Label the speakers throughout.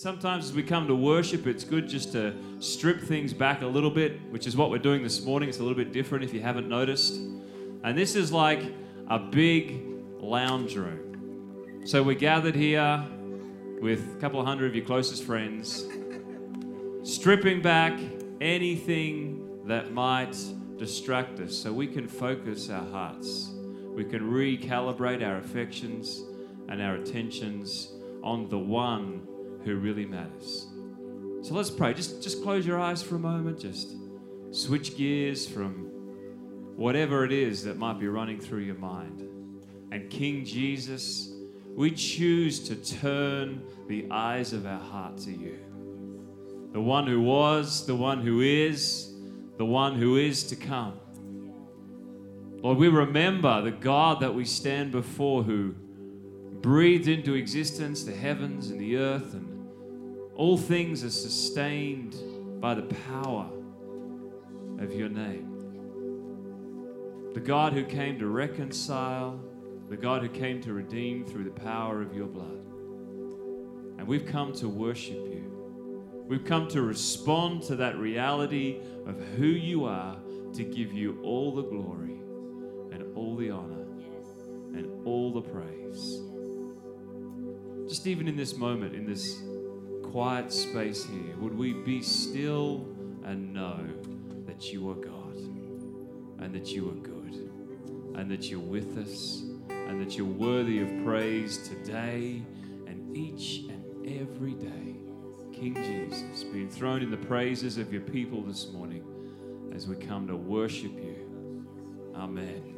Speaker 1: Sometimes as we come to worship, it's good just to strip things back a little bit, which is what we're doing this morning. It's a little bit different if you haven't noticed. And this is like a big lounge room. So we're gathered here with a couple of hundred of your closest friends, stripping back anything that might distract us so we can focus our hearts. We can recalibrate our affections and our attentions on the one who really matters. So let's pray. Just, just close your eyes for a moment. Just switch gears from whatever it is that might be running through your mind. And King Jesus, we choose to turn the eyes of our heart to you. The one who was, the one who is, the one who is to come. Lord, we remember the God that we stand before who breathed into existence the heavens and the earth and all things are sustained by the power of your name. The God who came to reconcile, the God who came to redeem through the power of your blood. And we've come to worship you. We've come to respond to that reality of who you are to give you all the glory and all the honor and all the praise. Just even in this moment, in this quiet space here, would we be still and know that you are God and that you are good and that you're with us and that you're worthy of praise today and each and every day. King Jesus, be enthroned in the praises of your people this morning as we come to worship you. Amen.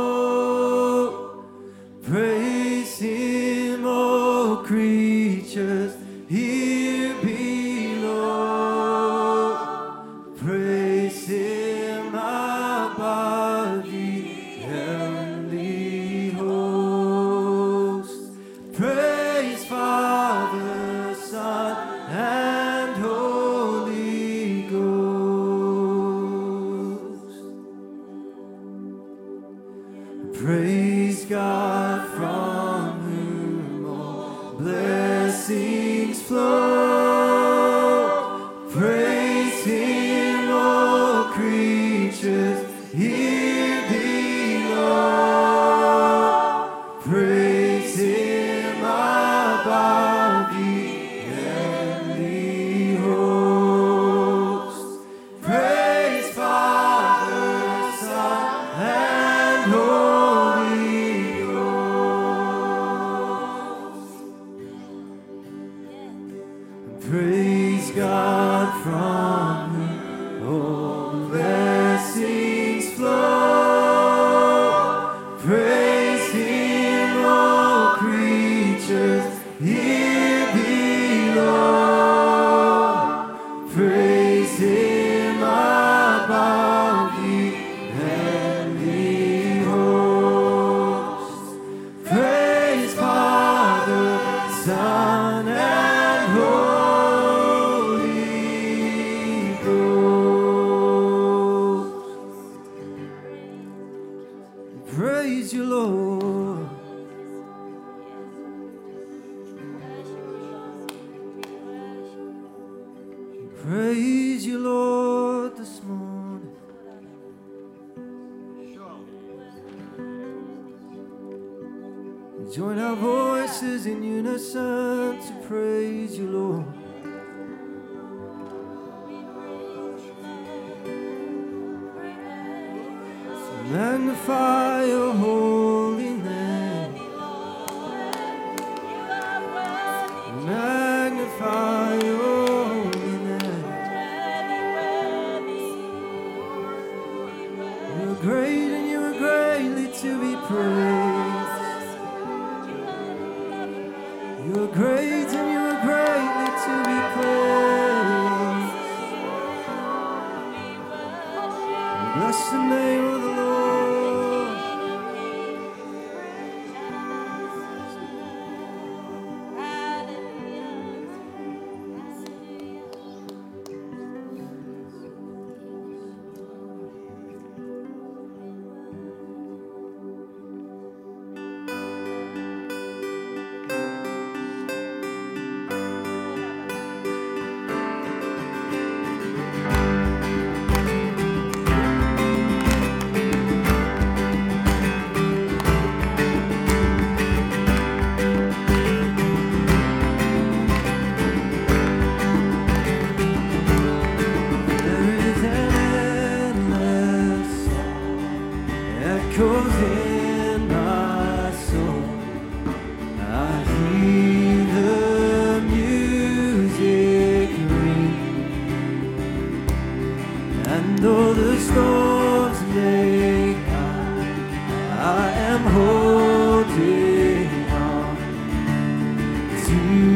Speaker 2: To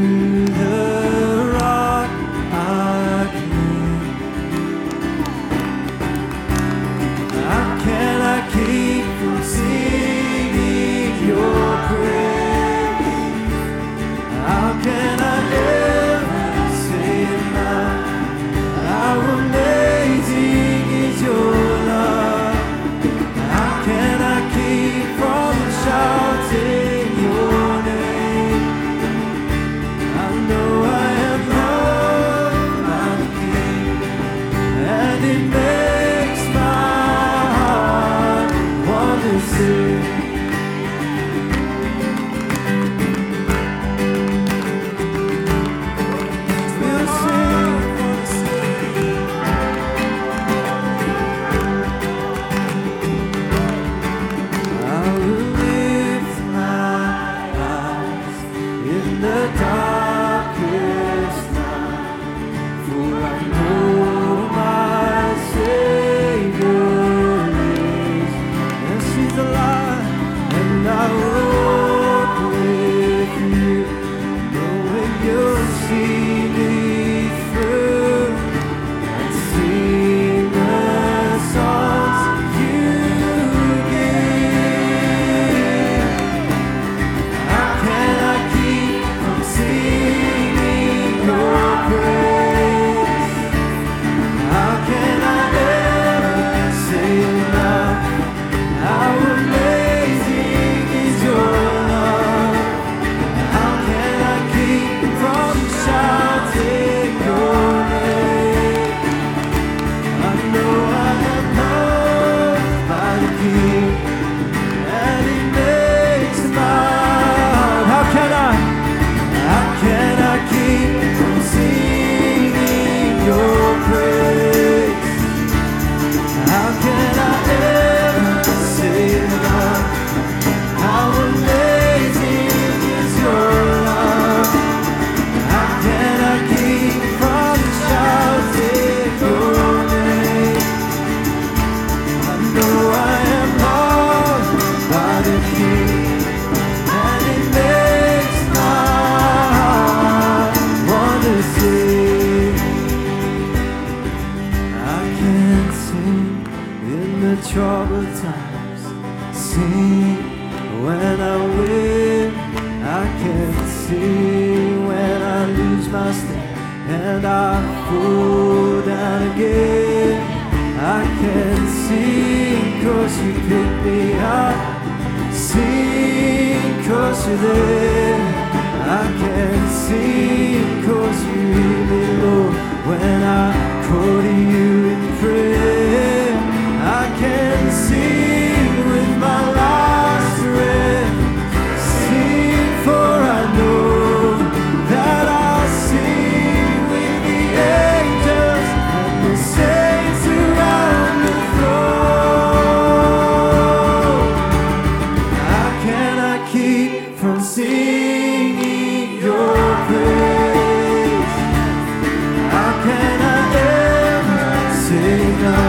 Speaker 2: say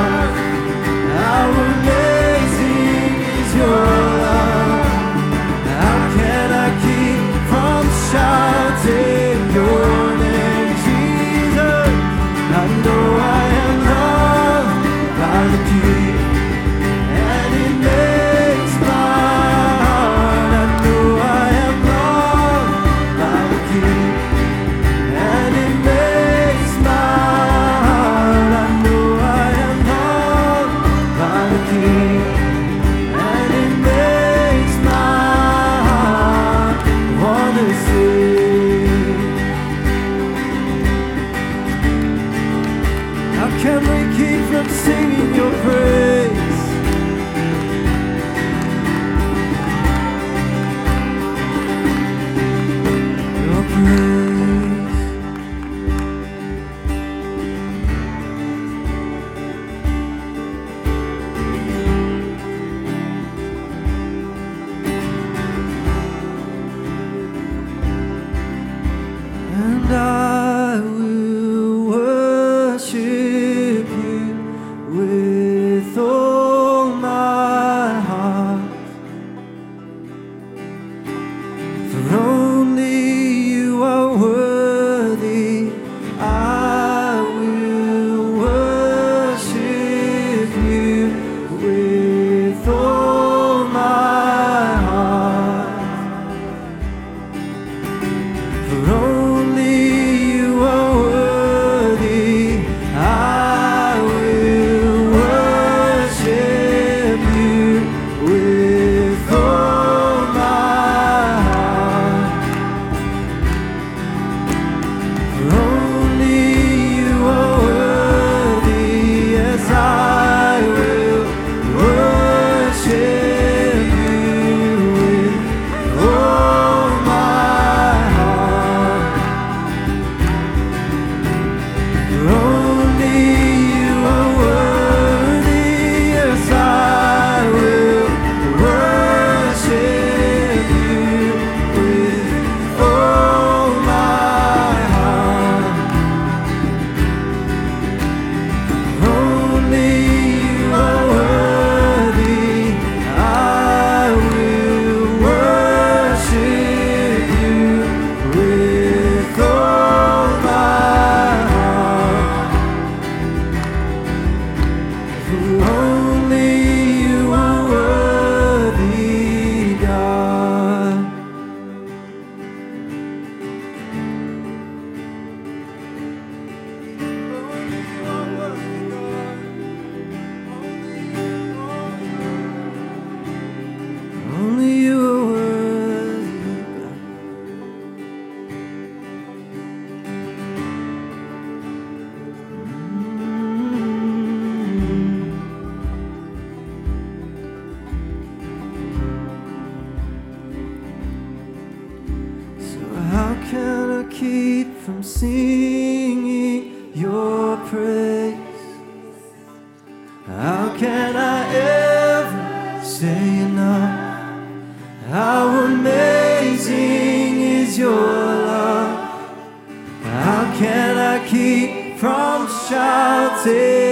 Speaker 2: shouting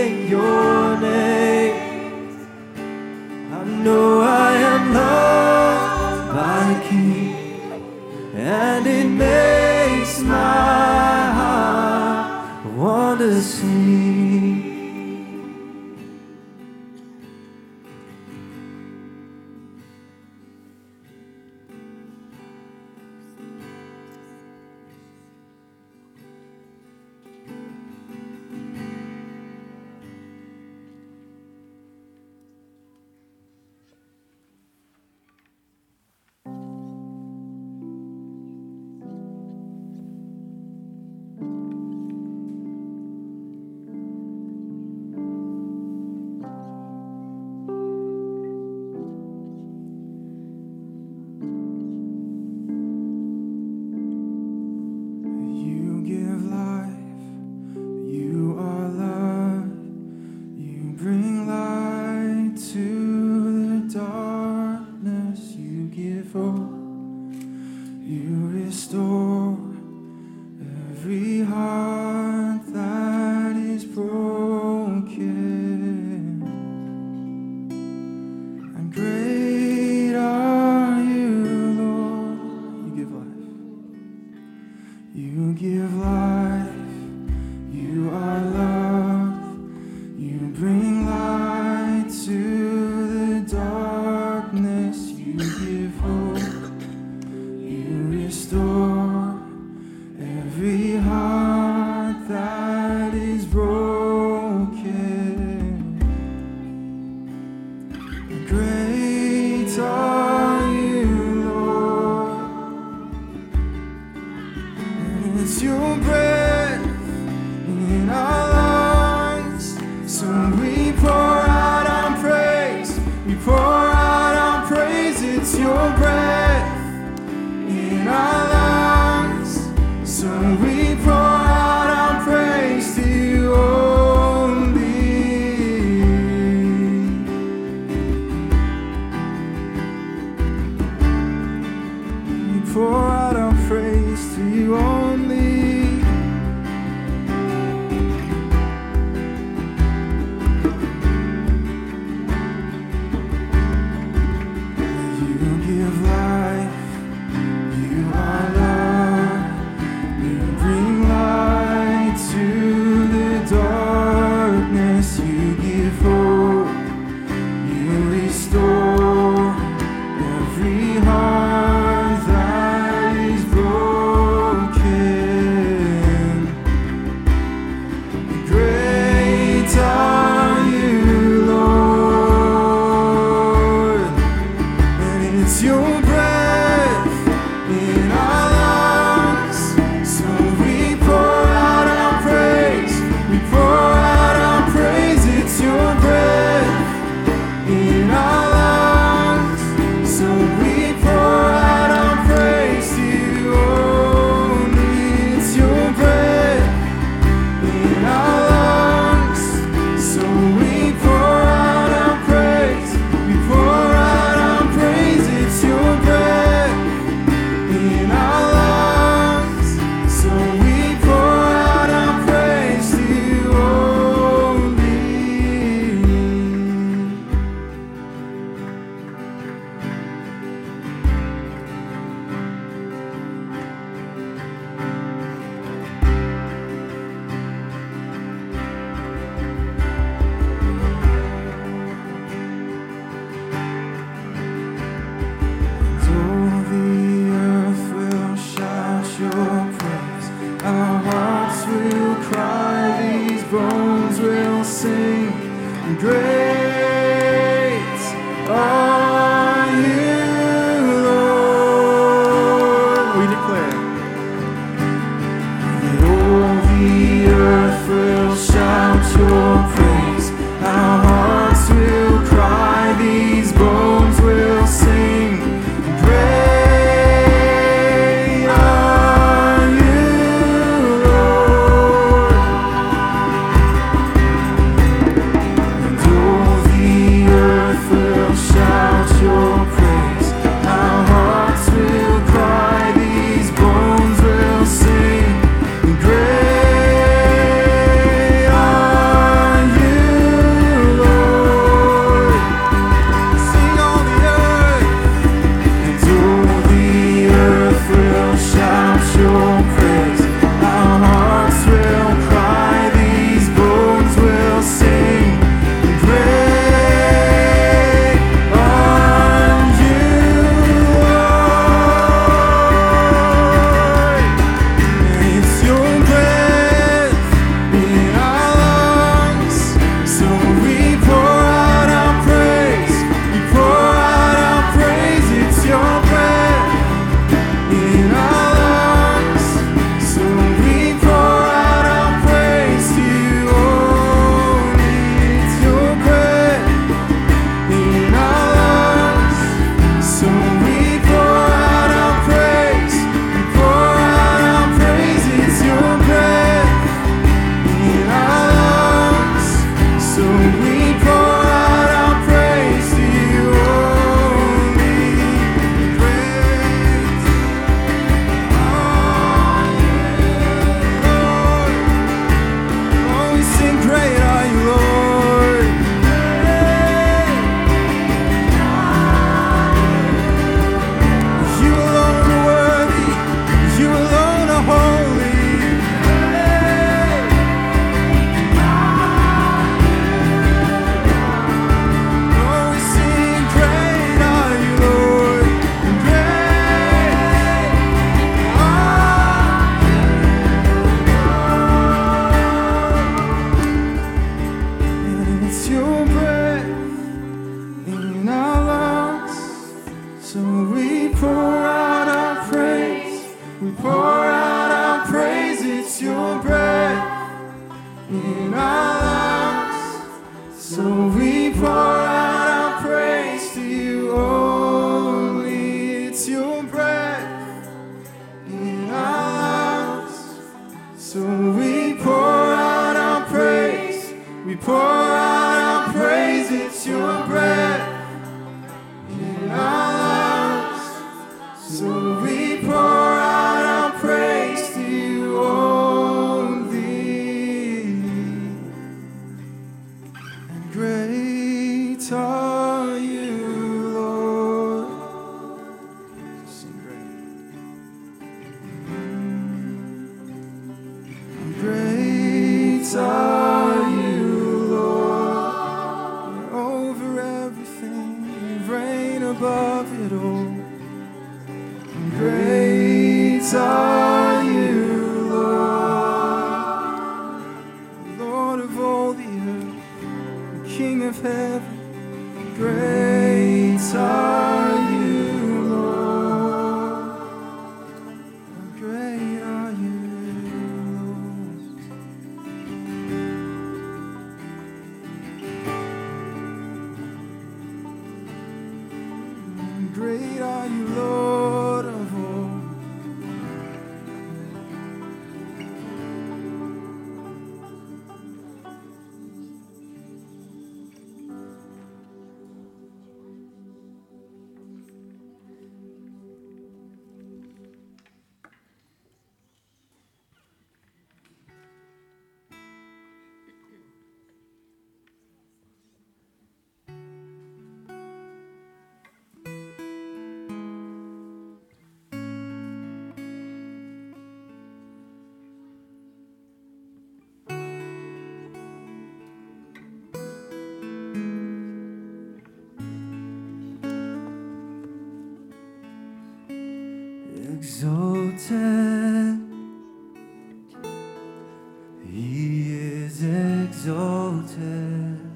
Speaker 2: exalted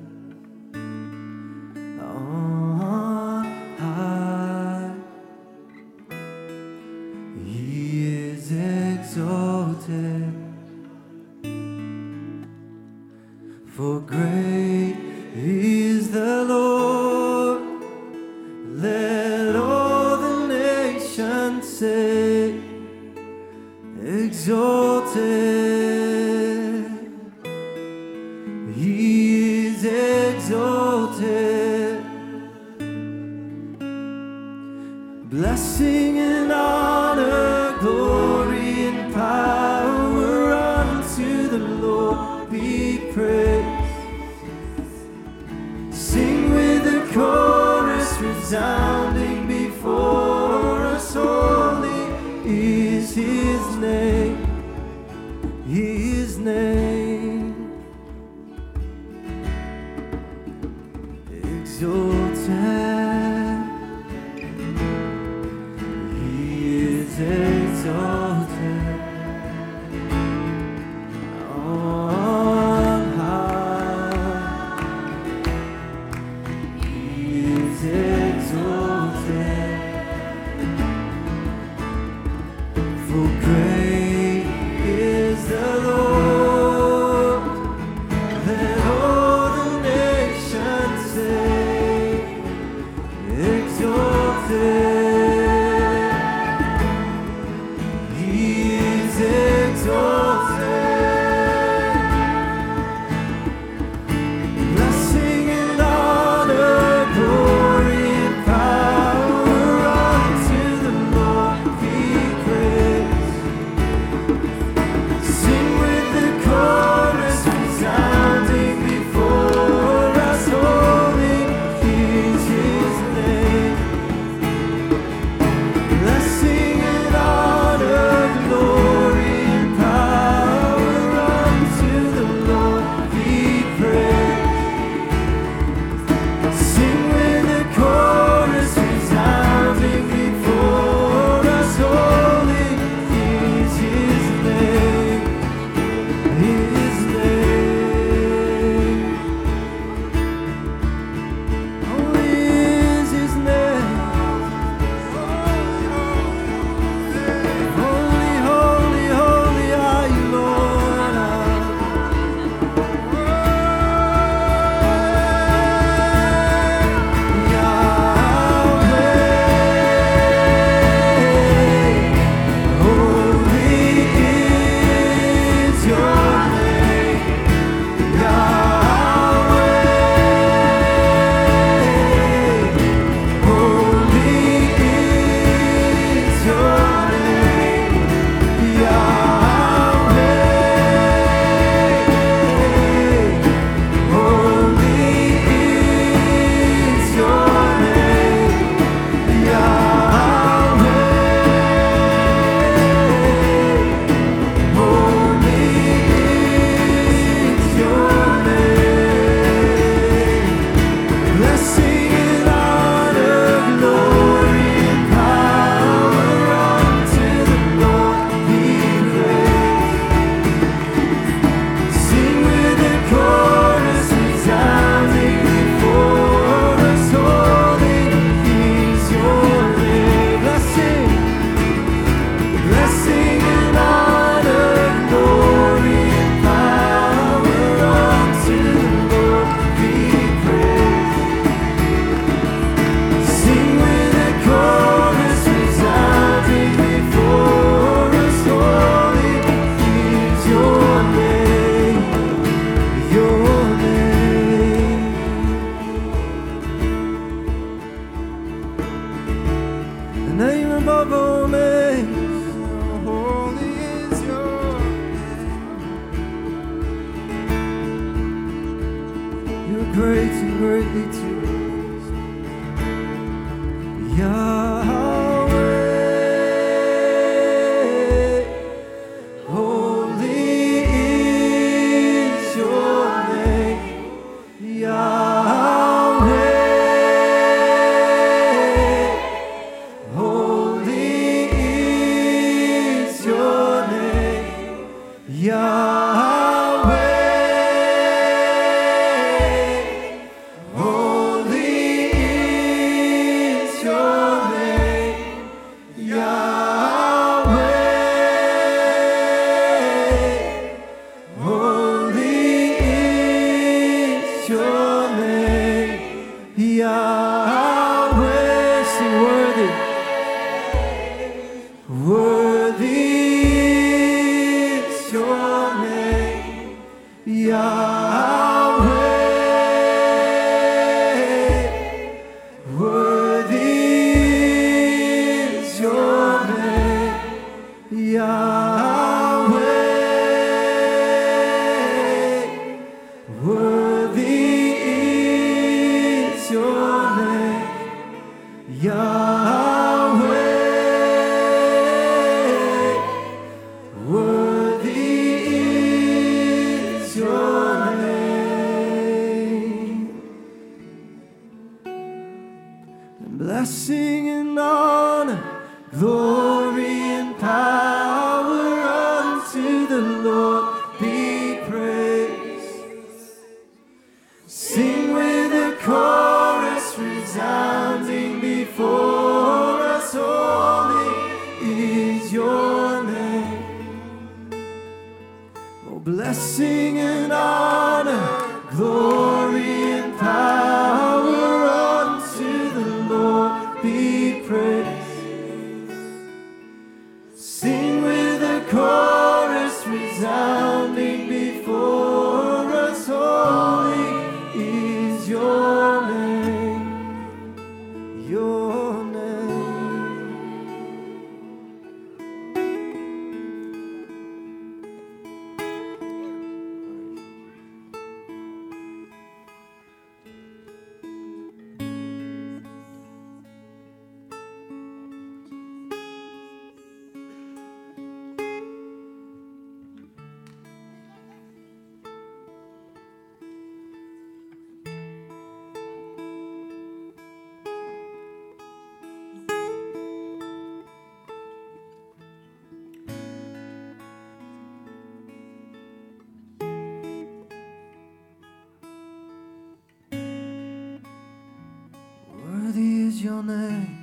Speaker 3: Worthy is your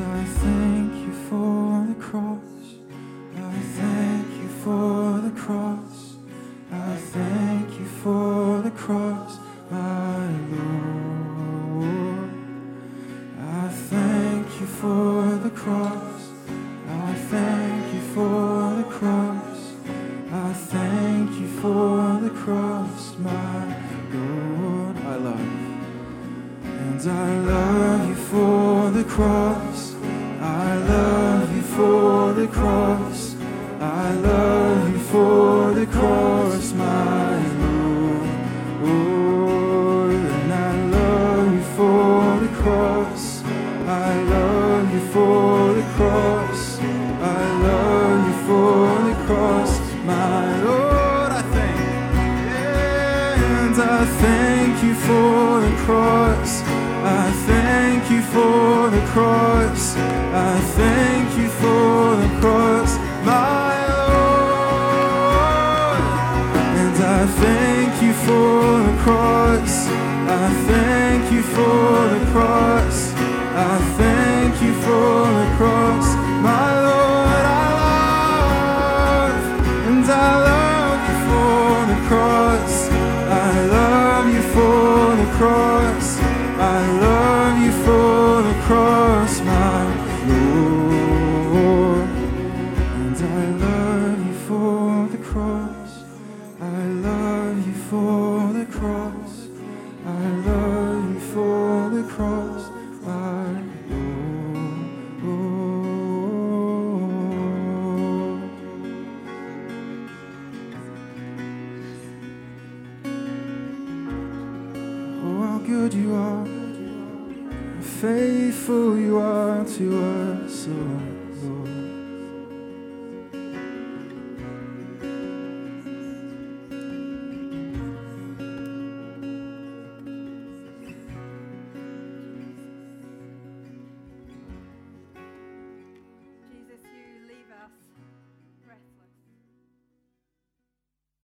Speaker 3: I thank you for the cross. I thank you for the cross. thank you for the cross. I thank you for the cross.